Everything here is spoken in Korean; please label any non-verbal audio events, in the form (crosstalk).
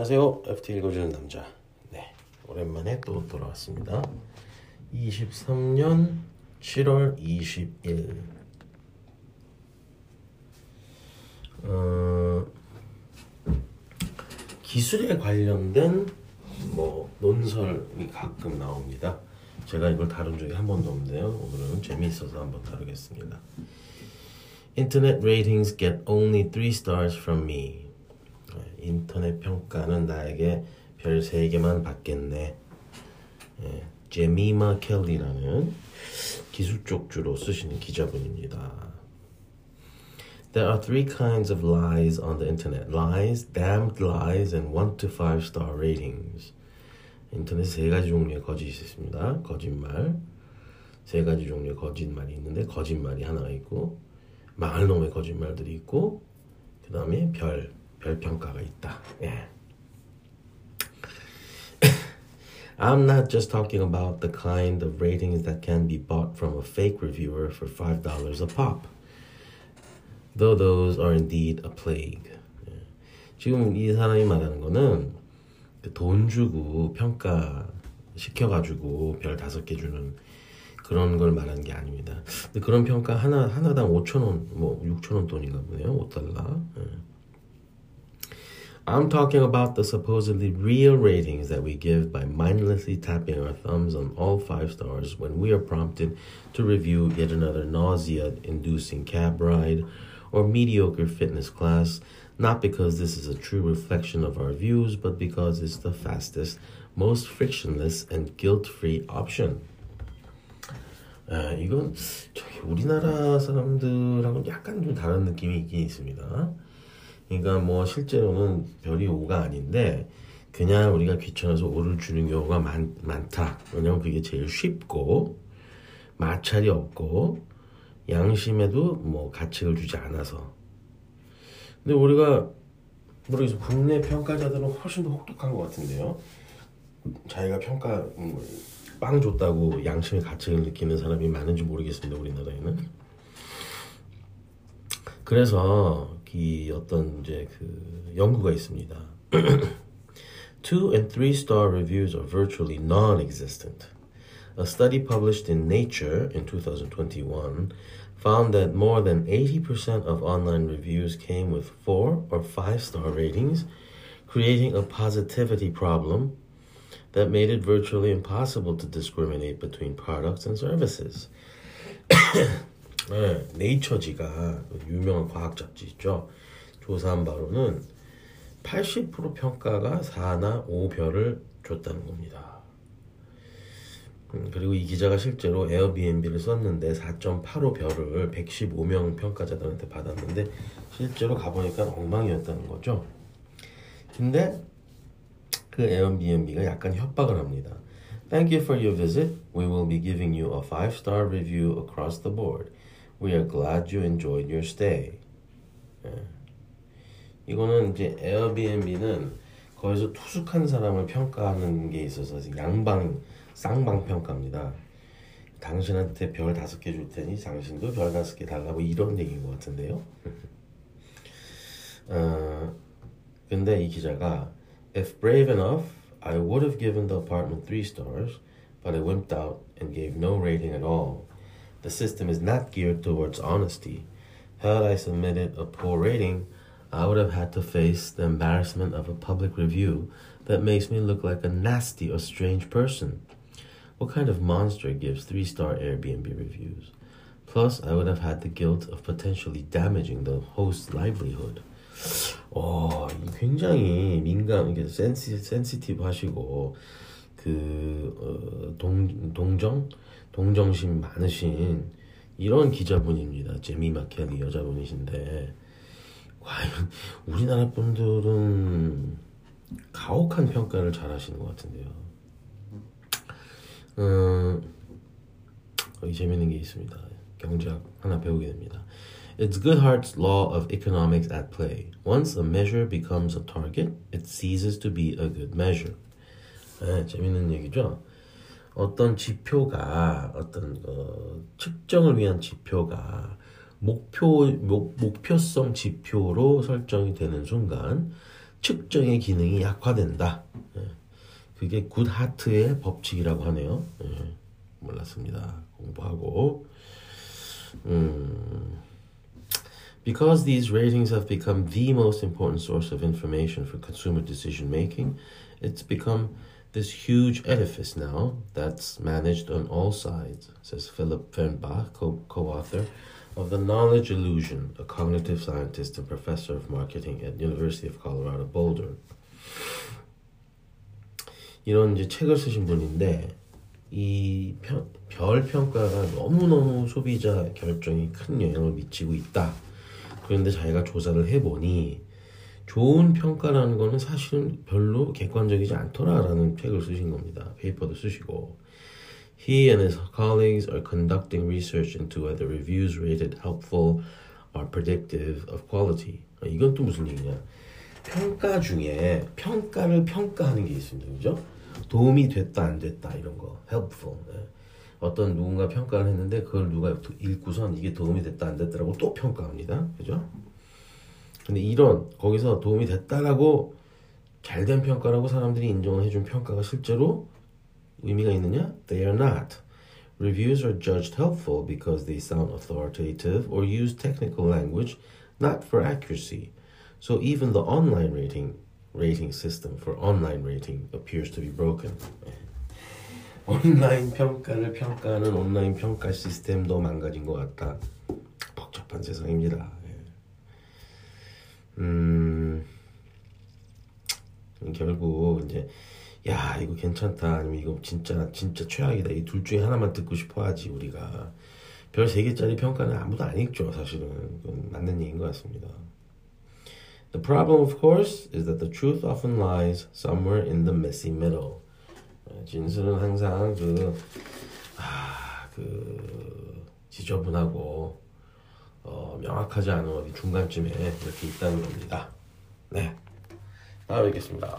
안녕하세요. FT 읽어주는 남자. 네, 오랜만에 또 돌아왔습니다. 23년 7월 20일. 어, 기술에 관련된 뭐 논설이 가끔 나옵니다. 제가 이걸 다룬 적이 한 번도 없는데요. 오늘은 재미있어서 한번 다루겠습니다. Internet ratings get only 3 stars from me. 인터넷 평가는 나에게 별 3개만 받겠네. 예, 제미마 켈리라는 기술 쪽 주로 쓰시는 기자분입니다. There are three kinds of lies on the internet. Lies, damned lies, and 1 to 5 star ratings. 인터넷 세 가지 종류의 거짓이 있습니다. 거짓말. 세 가지 종류의 거짓말이 있는데 거짓말이 하나가 있고 망할 놈의 거짓말들이 있고 그 다음에 별, 별 평가가 있다. 예. I'm not just talking about the kind of ratings that can be bought from a fake reviewer for $5 a pop. Though those are indeed a plague. 예. 지금 이 사람이 말하는 거는 돈 주고 평가 시켜가지고 별 다섯 개 주는 그런 걸 말하는 게 아닙니다. 근데 그런 평가 하나 하나당 5천 원, 뭐 6천 원 돈인가 보네요. 5달러. 예. I'm talking about the supposedly real ratings that we give by mindlessly tapping our thumbs on all five stars when we are prompted to review yet another nausea inducing cab ride or mediocre fitness class, not because this is a true reflection of our views, but because it's the fastest, most frictionless, and guilt free option. 아, 이건 저기 우리나라 사람들하고는 약간 좀 다른 느낌이 있긴 있습니다. 그러니까 뭐 실제로는 별이 5가 아닌데 그냥 우리가 귀찮아서 5를 주는 경우가 많, 많다. 왜냐면 그게 제일 쉽고 마찰이 없고 양심에도 뭐 가책을 주지 않아서. 근데 우리가 모르겠어 국내 평가자들은 훨씬 더 혹독한 것 같은데요. 자기가 평가 음, 빵 줬다고 양심의 가책을 느끼는 사람이 많은지 모르겠습니다 우리나라에는. 그래서 이 어떤 이제 그 연구가 있습니다. (clears throat) Two and three star reviews are virtually non-existent. A study published in Nature in 2021 found that more than 80% of online reviews came with four or five star ratings, creating a positivity problem that made it virtually impossible to discriminate between products and services. (clears throat) 네, 네이처지가 유명한 과학 잡지 있죠. 조사한 바로는 80% 평가가 4나 5별을 줬다는 겁니다. 음, 그리고 이 기자가 실제로 에어비앤비를 썼는데 4.85별을 115명 평가자들한테 받았는데 실제로 가보니까 엉망이었다는 거죠. 근데 그 에어비앤비가 약간 협박을 합니다. Thank you for your visit. We will be giving you a 5-star review across the board. We are glad you enjoyed your stay. 예. 이거는 이제 에어비앤비는 거기서 투숙한 사람을 평가하는 게 있어서 양방 쌍방 평가입니다. 당신한테 별 다섯 개 줄 테니 당신도 별 다섯 개 달라고 이런 얘기인 것 같은데요. 어, 근데 이 기자가 If brave enough, I would have given the apartment three stars, but I wimped out and gave no rating at all. The system is not geared towards honesty. Had I submitted a poor rating, I would have had to face the embarrassment of a public review that makes me look like a nasty or strange person. What kind of monster gives three star Airbnb reviews? Plus, I would have had the guilt of potentially damaging the host's livelihood. 어, (sighs) 굉장히 민감, 이게 센시, 센시티브 하시고, 그, 어, 동, 동정? 동정심 많으신 이런 기자분입니다. 제미 마켈리 여자분이신데, 과연 우리나라 분들은 가혹한 평가를 잘 하시는 것 같은데요. 음, 여기 재밌는 게 있습니다. 경제학 하나 배우게 됩니다. It's Goodhart's law of economics at play. Once a measure becomes a target, it ceases to be a good measure. 네, 재밌는 얘기죠. 어떤 지표가 어떤 어, 측정을 위한 지표가 목표 목, 목표성 지표로 설정이 되는 순간 측정의 기능이 약화된다. 예. 그게 굿 하트의 법칙이라고 하네요. 예. 몰랐습니다. 공부하고. 음. Because these ratings have become the most important source of information for consumer decision making, it's become this huge edifice now that's managed on all sides, says Philip Fernbach, co author of The Knowledge Illusion, a cognitive scientist and professor of marketing at University of Colorado Boulder. 이런 이제 책을 쓰신 분인데 이 별 평가가 너무너무 소비자 결정에 큰 영향을 미치고 있다. 그런데 자기가 조사를 해보니 좋은 평가라는 거는 사실은 별로 객관적이지 않더라라는 책을 쓰신 겁니다. 페이퍼도 쓰시고. He and his colleagues are conducting research into whether reviews rated helpful are predictive of quality. 이건 또 무슨 얘기냐? 평가 중에 평가를 평가하는 게 있습니다. 그죠? 도움이 됐다 안 됐다 이런 거 helpful. 네. 어떤 누군가 평가를 했는데 그걸 누가 읽고선 이게 도움이 됐다 안 됐다라고 또 평가합니다. 그죠? 근데 이런 거기서 도움이 됐다라고 잘된 평가라고 사람들이 인정을 해준 평가가 실제로 의미가 있느냐? They are not. Reviews are judged helpful because they sound authoritative or use technical language, not for accuracy. So even the online rating rating system for online rating appears to be broken. 온라인 평가를 평가하는 온라인 평가 시스템도 망가진 것 같다. 복잡한 세상입니다. 음, 결국 이제 야 이거 괜찮다. 아니면 이거 진짜 진짜 최악이다. 이 둘 중에 하나만 듣고 싶어 하지 우리가. 별 3개짜리 평가는 아무도 안 읽죠 사실은. 그건 맞는 얘기인 것 같습니다. The problem of course is that the truth often lies somewhere in the messy middle. 진술은 항상 그, 아, 그 지저분하고 어, 명확하지 않은 어디 중간쯤에 이렇게 있다는 겁니다. 네, 다음에 뵙겠습니다.